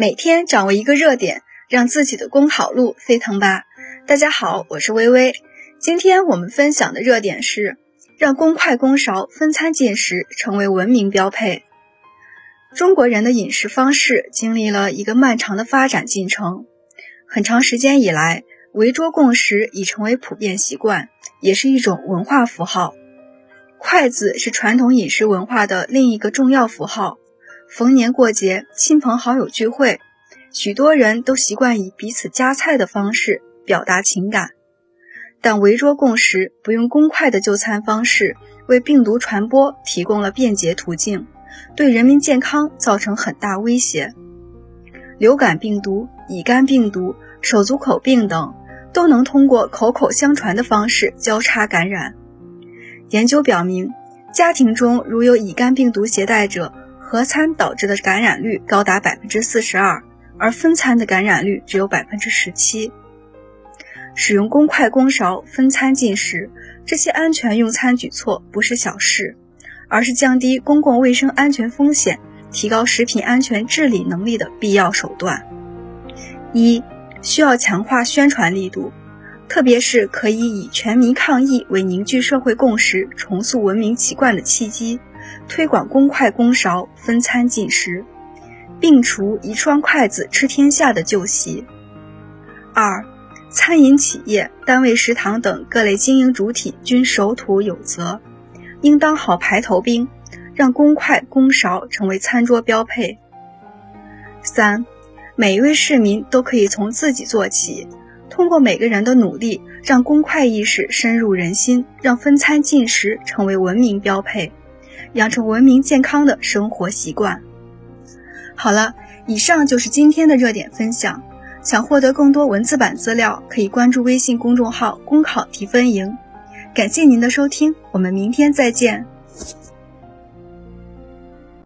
每天掌握一个热点，让自己的公考路飞腾吧！大家好，我是微微。今天我们分享的热点是让公筷公勺分餐进食成为文明标配。中国人的饮食方式经历了一个漫长的发展进程，很长时间以来，围桌共食已成为普遍习惯，也是一种文化符号。筷子是传统饮食文化的另一个重要符号。逢年过节、亲朋好友聚会，许多人都习惯以彼此夹菜的方式表达情感。但围桌共食、不用公筷的就餐方式，为病毒传播提供了便捷途径，对人民健康造成很大威胁。流感病毒、乙肝病毒、手足口病等，都能通过口口相传的方式交叉感染。研究表明，家庭中如有乙肝病毒携带者，合餐导致的感染率高达百分之四十二，而分餐的感染率只有百分之十七。使用公筷公勺分餐进食，这些安全用餐举措不是小事，而是降低公共卫生安全风险、提高食品安全治理能力的必要手段。一、需要强化宣传力度，特别是可以以全民抗疫为凝聚社会共识、重塑文明习惯的契机。推广公筷公勺分餐进食，摒除一双筷子吃天下的旧习。二、餐饮企业、单位食堂等各类经营主体均守土有责，应当好排头兵，让公筷公勺成为餐桌标配。三、每一位市民都可以从自己做起，通过每个人的努力，让公筷意识深入人心，让分餐进食成为文明标配。养成文明健康的生活习惯。好了，以上就是今天的热点分享。想获得更多文字版资料，可以关注微信公众号“公考提分营”。感谢您的收听，我们明天再见。